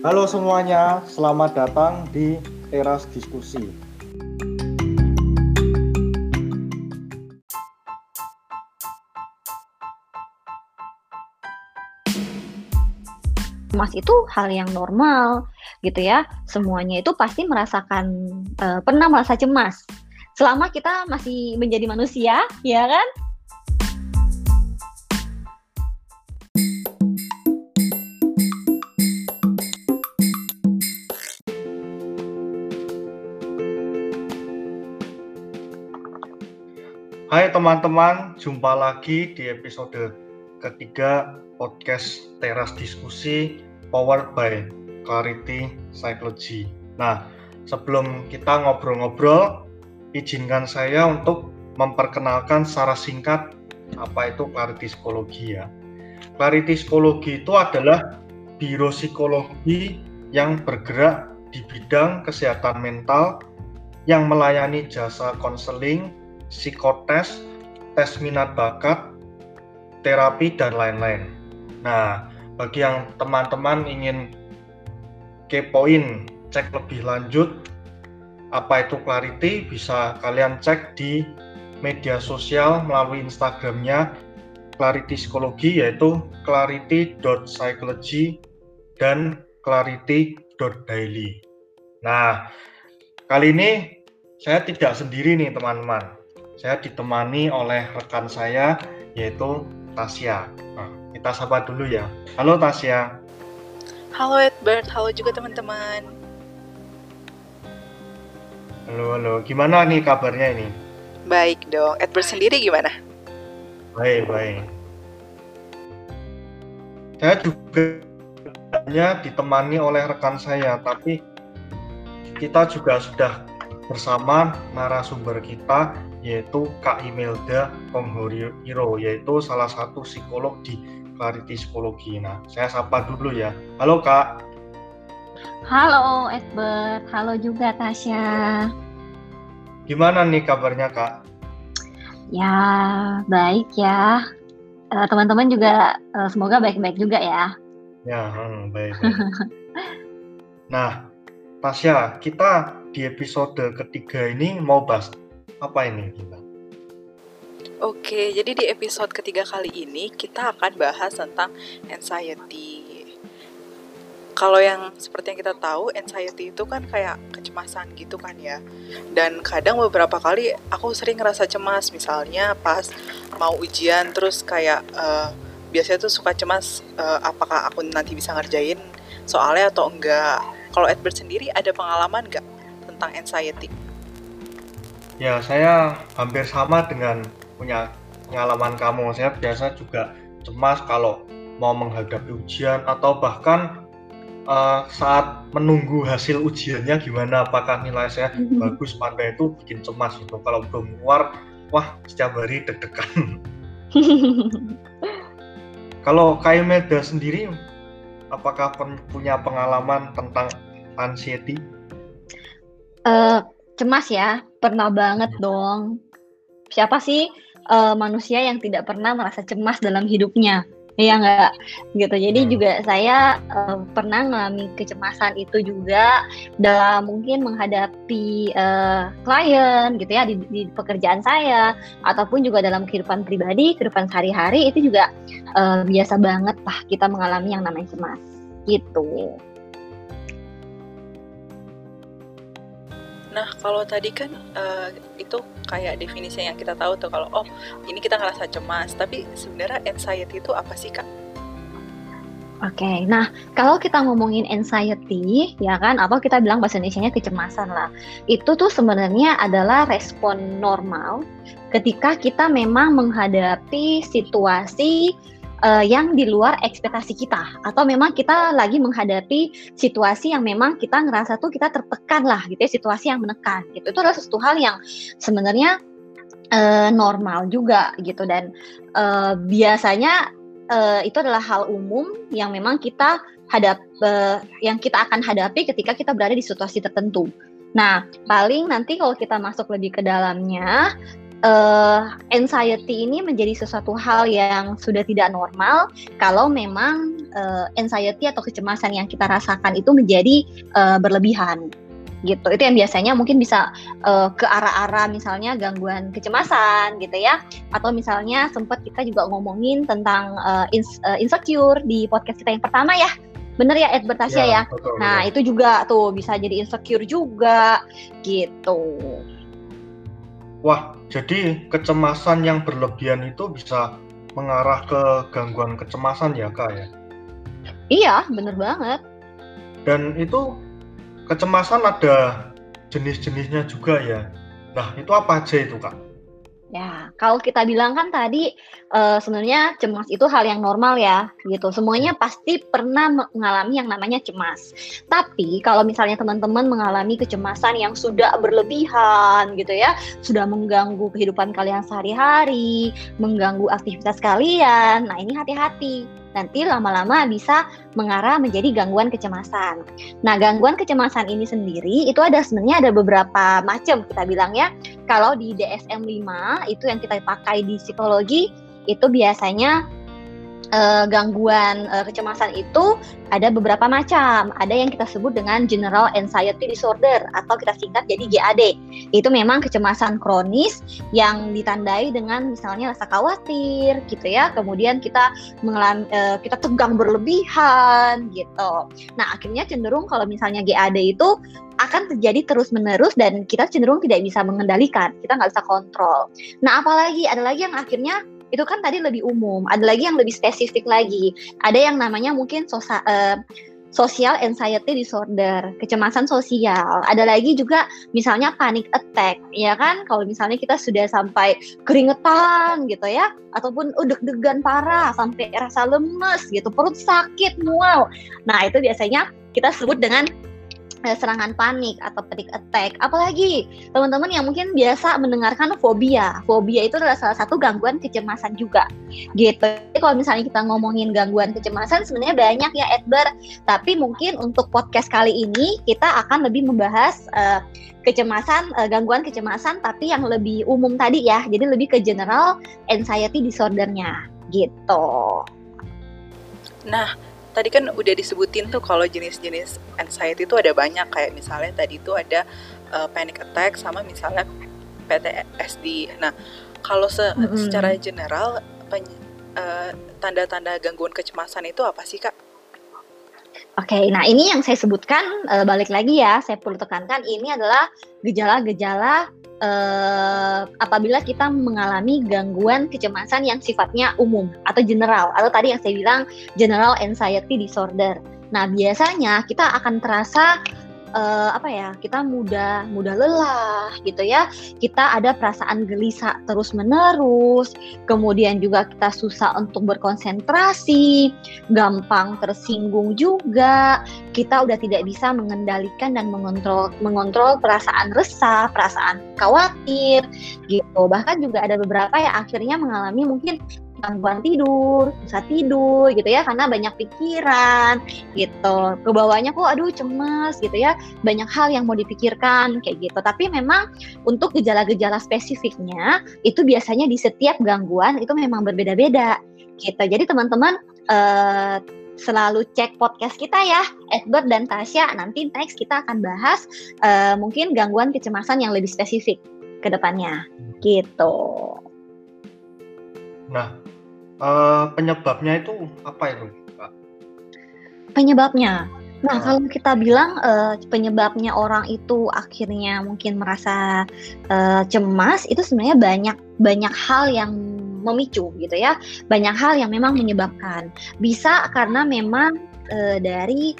Halo semuanya, selamat datang di Teras Diskusi. Cemas itu hal yang normal gitu ya. Semuanya itu pasti merasakan uh, pernah merasa cemas. Selama kita masih menjadi manusia, ya kan? Hai teman-teman, jumpa lagi di episode ketiga podcast Teras Diskusi powered by Clarity Psychology. Nah, sebelum kita ngobrol-ngobrol, izinkan saya untuk memperkenalkan secara singkat apa itu Clarity Psikologi ya. Clarity Psikologi itu adalah biro psikologi yang bergerak di bidang kesehatan mental yang melayani jasa konseling, psikotes, tes minat bakat, terapi, dan lain-lain. Nah, bagi yang teman-teman ingin kepoin, cek lebih lanjut apa itu Clarity, bisa kalian cek di media sosial melalui Instagramnya Clarity Psikologi yaitu clarity.psychology dan clarity.daily. Nah, kali ini saya tidak sendiri nih teman-teman saya ditemani oleh rekan saya yaitu Tasya. Nah, kita sapa dulu ya. Halo Tasya. Halo Edward, halo juga teman-teman. Halo, halo. Gimana nih kabarnya ini? Baik dong. Edward sendiri gimana? Baik, baik. Saya juga hanya ditemani oleh rekan saya, tapi kita juga sudah bersama narasumber kita yaitu Kak Imelda Konghoriro yaitu salah satu psikolog di Clarity Psikologi. Nah, saya sapa dulu ya. Halo Kak. Halo Edward, halo juga Tasya. Gimana nih kabarnya Kak? Ya, baik ya. Eh, teman-teman uh, juga uh, semoga baik-baik juga ya. Ya, hmm, baik. baik. nah, Tasya, kita di episode ketiga ini mau bahas apa ini kita? Oke, jadi di episode ketiga kali ini kita akan bahas tentang anxiety. Kalau yang seperti yang kita tahu, anxiety itu kan kayak kecemasan gitu kan ya. Dan kadang beberapa kali aku sering ngerasa cemas, misalnya pas mau ujian terus kayak uh, biasanya tuh suka cemas uh, apakah aku nanti bisa ngerjain soalnya atau enggak. Kalau Edward sendiri ada pengalaman nggak tentang anxiety? Ya, saya hampir sama dengan punya pengalaman kamu. Saya biasa juga cemas kalau mau menghadapi ujian atau bahkan uh, saat menunggu hasil ujiannya gimana apakah nilai saya bagus pandai itu bikin cemas gitu kalau belum keluar wah setiap hari deg-degan kalau Kak Meda sendiri apakah punya pengalaman tentang anxiety? Uh, cemas ya, pernah banget hmm. dong. Siapa sih uh, manusia yang tidak pernah merasa cemas dalam hidupnya? Iya enggak gitu. Jadi hmm. juga saya uh, pernah mengalami kecemasan itu juga dalam mungkin menghadapi uh, klien gitu ya di, di pekerjaan saya ataupun juga dalam kehidupan pribadi, kehidupan sehari-hari itu juga uh, biasa banget lah kita mengalami yang namanya cemas gitu. Nah, kalau tadi kan uh, itu kayak definisi yang kita tahu tuh kalau oh ini kita ngerasa cemas, tapi sebenarnya anxiety itu apa sih kak? Oke, okay, nah kalau kita ngomongin anxiety, ya kan, apa kita bilang bahasa Indonesia-nya kecemasan lah. Itu tuh sebenarnya adalah respon normal ketika kita memang menghadapi situasi uh, yang di luar ekspektasi kita. Atau memang kita lagi menghadapi situasi yang memang kita ngerasa tuh kita tertekan lah gitu ya situasi yang menekan gitu. Itu adalah sesuatu hal yang sebenarnya uh, normal juga gitu. Dan uh, biasanya uh, itu adalah hal umum yang memang kita hadap uh, yang kita akan hadapi ketika kita berada di situasi tertentu. Nah, paling nanti kalau kita masuk lebih ke dalamnya, uh, anxiety ini menjadi sesuatu hal yang sudah tidak normal kalau memang uh, anxiety atau kecemasan yang kita rasakan itu menjadi uh, berlebihan gitu. Itu yang biasanya mungkin bisa uh, ke arah-arah misalnya gangguan kecemasan gitu ya. Atau misalnya sempat kita juga ngomongin tentang uh, insecure di podcast kita yang pertama ya. Bener ya Ed Bertasya ya? ya? Betul, nah, ya. itu juga tuh bisa jadi insecure juga gitu. Wah, jadi kecemasan yang berlebihan itu bisa mengarah ke gangguan kecemasan ya, Kak ya? Iya, bener banget. Dan itu kecemasan ada jenis-jenisnya juga ya. Nah, itu apa aja itu, Kak? Ya, kalau kita bilang kan tadi uh, sebenarnya cemas itu hal yang normal ya, gitu. Semuanya pasti pernah mengalami yang namanya cemas. Tapi kalau misalnya teman-teman mengalami kecemasan yang sudah berlebihan, gitu ya, sudah mengganggu kehidupan kalian sehari-hari, mengganggu aktivitas kalian, nah ini hati-hati nanti lama-lama bisa mengarah menjadi gangguan kecemasan. Nah, gangguan kecemasan ini sendiri itu ada sebenarnya ada beberapa macam kita bilang ya. Kalau di DSM-5 itu yang kita pakai di psikologi itu biasanya uh, gangguan uh, kecemasan itu ada beberapa macam. Ada yang kita sebut dengan General Anxiety Disorder atau kita singkat jadi GAD. Itu memang kecemasan kronis yang ditandai dengan misalnya rasa khawatir gitu ya. Kemudian kita mengalami uh, kita tegang berlebihan gitu. Nah, akhirnya cenderung kalau misalnya GAD itu akan terjadi terus-menerus dan kita cenderung tidak bisa mengendalikan, kita nggak bisa kontrol. Nah, apalagi ada lagi yang akhirnya itu kan tadi lebih umum. Ada lagi yang lebih spesifik lagi. Ada yang namanya mungkin sosa, uh, social anxiety disorder, kecemasan sosial. Ada lagi juga misalnya panic attack, ya kan? Kalau misalnya kita sudah sampai keringetan gitu ya, ataupun uh, deg-degan parah, sampai rasa lemes gitu, perut sakit, mual. Nah, itu biasanya kita sebut dengan serangan panik atau panic attack. Apalagi teman-teman yang mungkin biasa mendengarkan fobia. Fobia itu adalah salah satu gangguan kecemasan juga. Gitu. Jadi kalau misalnya kita ngomongin gangguan kecemasan sebenarnya banyak ya Edgar. Tapi mungkin untuk podcast kali ini kita akan lebih membahas uh, kecemasan, uh, gangguan kecemasan tapi yang lebih umum tadi ya. Jadi lebih ke general anxiety disordernya gitu. Nah, tadi kan udah disebutin tuh kalau jenis-jenis anxiety itu ada banyak kayak misalnya tadi itu ada uh, panic attack sama misalnya PTSD. Nah, kalau se mm -hmm. secara general uh, tanda-tanda gangguan kecemasan itu apa sih, Kak? Oke, okay, nah ini yang saya sebutkan uh, balik lagi ya, saya perlu tekankan ini adalah gejala-gejala uh, apabila kita mengalami gangguan kecemasan yang sifatnya umum atau general atau tadi yang saya bilang general anxiety disorder. Nah, biasanya kita akan terasa uh, apa ya kita mudah mudah lelah gitu ya. Kita ada perasaan gelisah terus menerus kemudian juga kita susah untuk berkonsentrasi. Gampang tersinggung juga. Kita udah tidak bisa mengendalikan dan mengontrol mengontrol perasaan resah perasaan khawatir gitu. Bahkan juga ada beberapa yang akhirnya mengalami mungkin gangguan tidur, bisa tidur gitu ya karena banyak pikiran gitu. Ke bawahnya kok aduh cemas gitu ya. Banyak hal yang mau dipikirkan kayak gitu. Tapi memang untuk gejala-gejala spesifiknya itu biasanya di setiap gangguan itu memang berbeda-beda gitu. Jadi teman-teman uh, selalu cek podcast kita ya, Edward dan Tasya. Nanti next kita akan bahas uh, mungkin gangguan kecemasan yang lebih spesifik ke depannya. Gitu. Nah, uh, penyebabnya itu apa itu, Pak? Penyebabnya. Nah, uh. kalau kita bilang uh, penyebabnya orang itu akhirnya mungkin merasa uh, cemas, itu sebenarnya banyak banyak hal yang memicu gitu ya. Banyak hal yang memang menyebabkan. Bisa karena memang uh, dari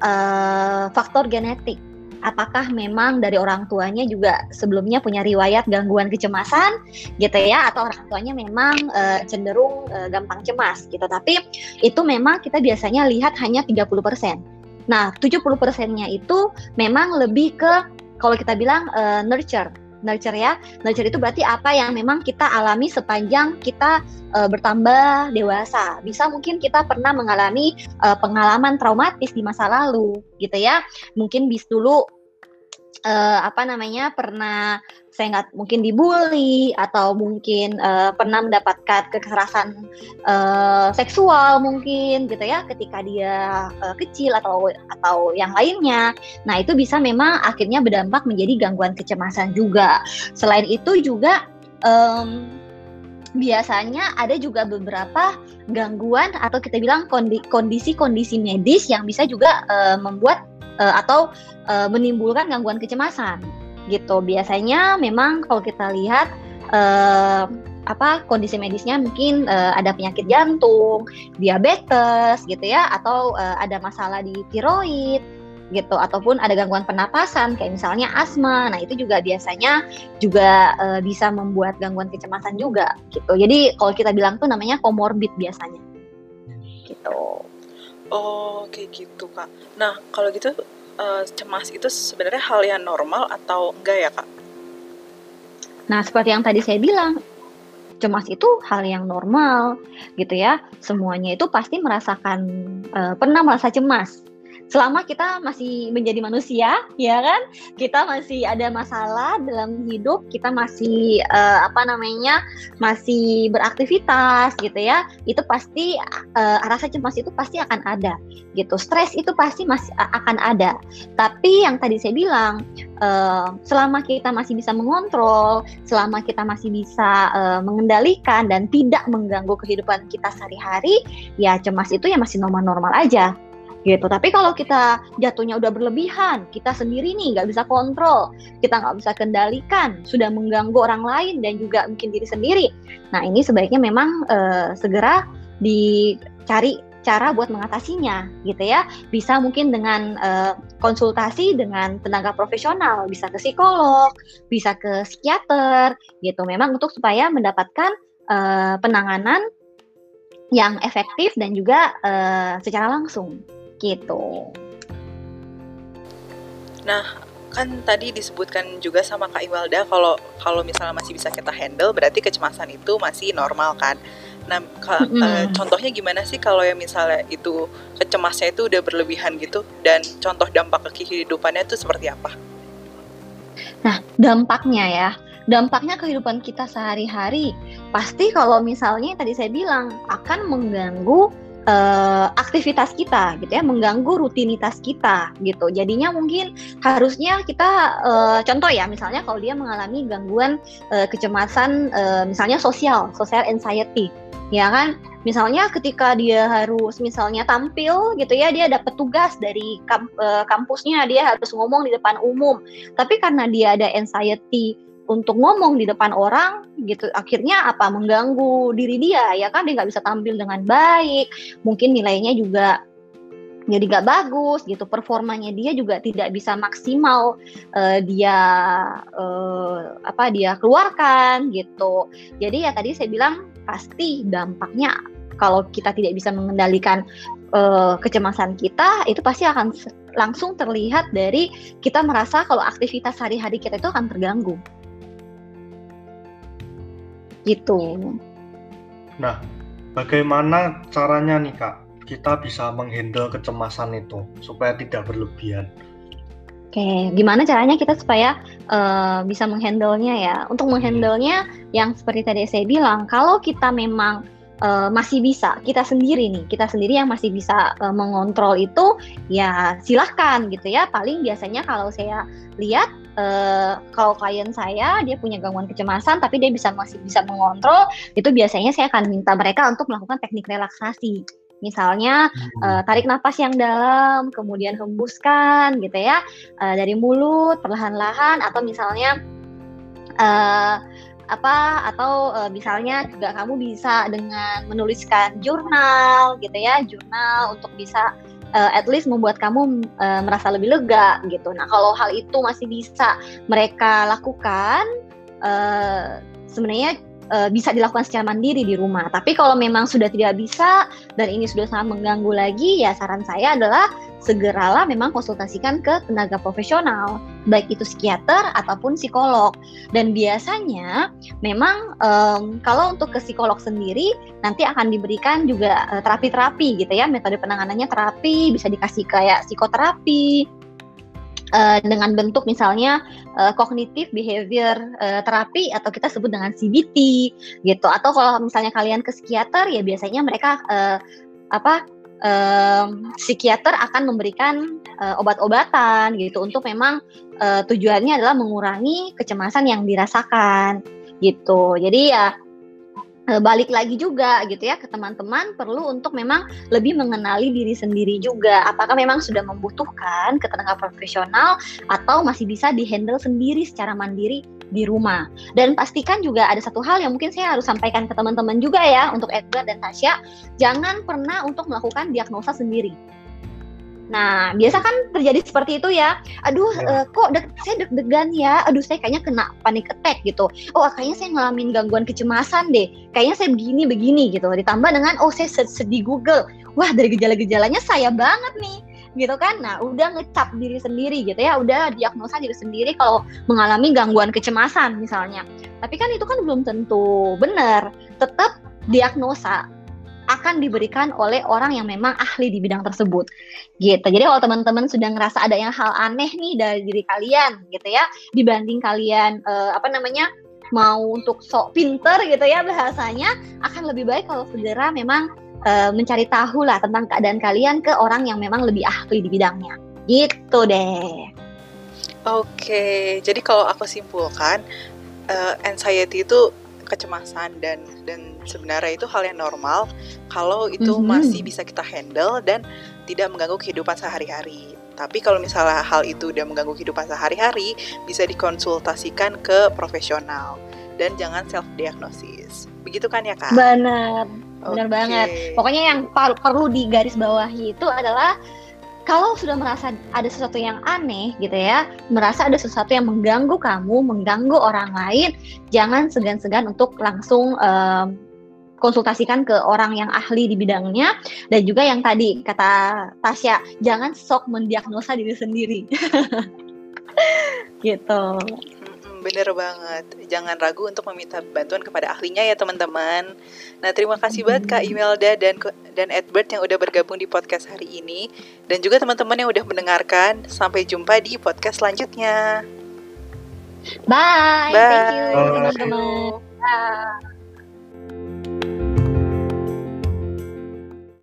uh, faktor genetik apakah memang dari orang tuanya juga sebelumnya punya riwayat gangguan kecemasan gitu ya? Atau orang tuanya memang uh, cenderung uh, gampang cemas gitu. Tapi itu memang kita biasanya lihat hanya 30%. Nah, 70%-nya itu memang lebih ke kalau kita bilang uh, nurture nurture ya. Nurture itu berarti apa yang memang kita alami sepanjang kita uh, bertambah dewasa. Bisa mungkin kita pernah mengalami uh, pengalaman traumatis di masa lalu gitu ya. Mungkin bis dulu uh, apa namanya pernah saya nggak mungkin dibully atau mungkin uh, pernah mendapatkan kekerasan uh, seksual mungkin gitu ya ketika dia uh, kecil atau atau yang lainnya. Nah itu bisa memang akhirnya berdampak menjadi gangguan kecemasan juga. Selain itu juga um, biasanya ada juga beberapa gangguan atau kita bilang kondisi-kondisi medis yang bisa juga uh, membuat uh, atau uh, menimbulkan gangguan kecemasan gitu. Biasanya memang kalau kita lihat uh, apa kondisi medisnya mungkin uh, ada penyakit jantung, diabetes gitu ya atau uh, ada masalah di tiroid gitu ataupun ada gangguan pernapasan kayak misalnya asma. Nah, itu juga biasanya juga uh, bisa membuat gangguan kecemasan juga gitu. Jadi kalau kita bilang tuh namanya komorbid biasanya. Gitu. Oh, kayak gitu, Kak. Nah, kalau gitu uh, cemas itu sebenarnya hal yang normal atau enggak ya, Kak? Nah, seperti yang tadi saya bilang, cemas itu hal yang normal gitu ya. Semuanya itu pasti merasakan uh, pernah merasa cemas selama kita masih menjadi manusia, ya kan? Kita masih ada masalah dalam hidup, kita masih uh, apa namanya? masih beraktivitas gitu ya. Itu pasti uh, rasa cemas itu pasti akan ada gitu. Stres itu pasti masih akan ada. Tapi yang tadi saya bilang, uh, selama kita masih bisa mengontrol, selama kita masih bisa uh, mengendalikan dan tidak mengganggu kehidupan kita sehari-hari, ya cemas itu ya masih normal-normal aja gitu. Tapi kalau kita jatuhnya udah berlebihan, kita sendiri nih nggak bisa kontrol, kita nggak bisa kendalikan, sudah mengganggu orang lain dan juga mungkin diri sendiri. Nah ini sebaiknya memang uh, segera dicari cara buat mengatasinya gitu ya bisa mungkin dengan uh, konsultasi dengan tenaga profesional bisa ke psikolog bisa ke psikiater gitu memang untuk supaya mendapatkan uh, penanganan yang efektif dan juga uh, secara langsung gitu. Nah, kan tadi disebutkan juga sama Kak Iwalda kalau kalau misalnya masih bisa kita handle berarti kecemasan itu masih normal kan. Nah, ka, mm -hmm. uh, contohnya gimana sih kalau yang misalnya itu kecemasnya itu udah berlebihan gitu dan contoh dampak ke kehidupannya itu seperti apa? Nah, dampaknya ya, dampaknya kehidupan kita sehari-hari pasti kalau misalnya tadi saya bilang akan mengganggu uh, aktivitas kita gitu ya mengganggu rutinitas kita gitu. Jadinya mungkin harusnya kita uh, contoh ya misalnya kalau dia mengalami gangguan uh, kecemasan uh, misalnya sosial social anxiety ya kan? Misalnya ketika dia harus misalnya tampil gitu ya dia dapat tugas dari kamp, kampusnya dia harus ngomong di depan umum. Tapi karena dia ada anxiety untuk ngomong di depan orang gitu. Akhirnya apa? Mengganggu diri dia ya kan? Dia nggak bisa tampil dengan baik. Mungkin nilainya juga jadi nggak bagus gitu. Performanya dia juga tidak bisa maksimal uh, dia uh, apa dia keluarkan gitu. Jadi ya tadi saya bilang pasti dampaknya kalau kita tidak bisa mengendalikan uh, kecemasan kita itu pasti akan langsung terlihat dari kita merasa kalau aktivitas sehari-hari kita itu akan terganggu gitu. Nah, bagaimana caranya nih kak kita bisa menghandle kecemasan itu supaya tidak berlebihan? Oke, gimana caranya kita supaya uh, bisa menghandlenya ya? Untuk menghandlenya, yang seperti tadi saya bilang, kalau kita memang uh, masih bisa, kita sendiri nih, kita sendiri yang masih bisa uh, mengontrol itu, ya silahkan gitu ya. Paling biasanya kalau saya lihat uh, kalau klien saya dia punya gangguan kecemasan tapi dia bisa masih bisa mengontrol itu biasanya saya akan minta mereka untuk melakukan teknik relaksasi misalnya hmm. uh, tarik nafas yang dalam kemudian hembuskan gitu ya uh, dari mulut perlahan-lahan atau misalnya uh, apa atau uh, misalnya juga kamu bisa dengan menuliskan jurnal gitu ya jurnal untuk bisa uh, at least membuat kamu uh, merasa lebih lega gitu. Nah kalau hal itu masih bisa mereka lakukan, uh, sebenarnya uh, bisa dilakukan secara mandiri di rumah. Tapi kalau memang sudah tidak bisa dan ini sudah sangat mengganggu lagi, ya saran saya adalah segeralah memang konsultasikan ke tenaga profesional, baik itu psikiater ataupun psikolog. Dan biasanya memang um, kalau untuk ke psikolog sendiri nanti akan diberikan juga terapi-terapi uh, gitu ya, metode penanganannya terapi, bisa dikasih kayak psikoterapi uh, dengan bentuk misalnya uh, behavior uh, terapi atau kita sebut dengan CBT gitu atau kalau misalnya kalian ke psikiater ya biasanya mereka uh, apa um, psikiater akan memberikan uh, obat-obatan gitu untuk memang uh, tujuannya adalah mengurangi kecemasan yang dirasakan gitu. Jadi ya balik lagi juga gitu ya ke teman-teman perlu untuk memang lebih mengenali diri sendiri juga apakah memang sudah membutuhkan ke tenaga profesional atau masih bisa dihandle sendiri secara mandiri di rumah. Dan pastikan juga ada satu hal yang mungkin saya harus sampaikan ke teman-teman juga ya untuk Edgar dan Tasya, jangan pernah untuk melakukan diagnosa sendiri. Nah, biasa kan terjadi seperti itu ya. Aduh, ya. uh, kok de saya deg-degan ya. Aduh, saya kayaknya kena panic attack gitu. Oh, kayaknya saya ngalamin gangguan kecemasan deh. Kayaknya saya begini-begini gitu. Ditambah dengan oh, saya sedih Google. Wah, dari gejala-gejalanya saya banget nih gitu kan nah udah ngecap diri sendiri gitu ya udah diagnosa diri sendiri kalau mengalami gangguan kecemasan misalnya tapi kan itu kan belum tentu benar tetap diagnosa akan diberikan oleh orang yang memang ahli di bidang tersebut gitu jadi kalau teman-teman sudah ngerasa ada yang hal aneh nih dari diri kalian gitu ya dibanding kalian uh, apa namanya mau untuk sok pinter gitu ya bahasanya akan lebih baik kalau segera memang uh, mencari tahu lah tentang keadaan kalian ke orang yang memang lebih ahli di bidangnya. Gitu deh. Oke, jadi kalau aku simpulkan, uh, anxiety itu kecemasan dan dan sebenarnya itu hal yang normal kalau itu mm -hmm. masih bisa kita handle dan tidak mengganggu kehidupan sehari-hari. Tapi kalau misalnya hal itu udah mengganggu kehidupan sehari-hari, bisa dikonsultasikan ke profesional dan jangan self diagnosis. Begitu kan ya, Kak? Benar. Benar okay. banget. Pokoknya yang perlu digaris bawahi itu adalah kalau sudah merasa ada sesuatu yang aneh gitu ya, merasa ada sesuatu yang mengganggu kamu, mengganggu orang lain, jangan segan-segan untuk langsung um, konsultasikan ke orang yang ahli di bidangnya dan juga yang tadi kata Tasya, jangan sok mendiagnosa diri sendiri. gitu bener banget. Jangan ragu untuk meminta bantuan kepada ahlinya ya teman-teman. Nah terima kasih banget Kak Imelda dan dan Edward yang udah bergabung di podcast hari ini. Dan juga teman-teman yang udah mendengarkan. Sampai jumpa di podcast selanjutnya. Bye. Bye. Thank you teman-teman. Bye.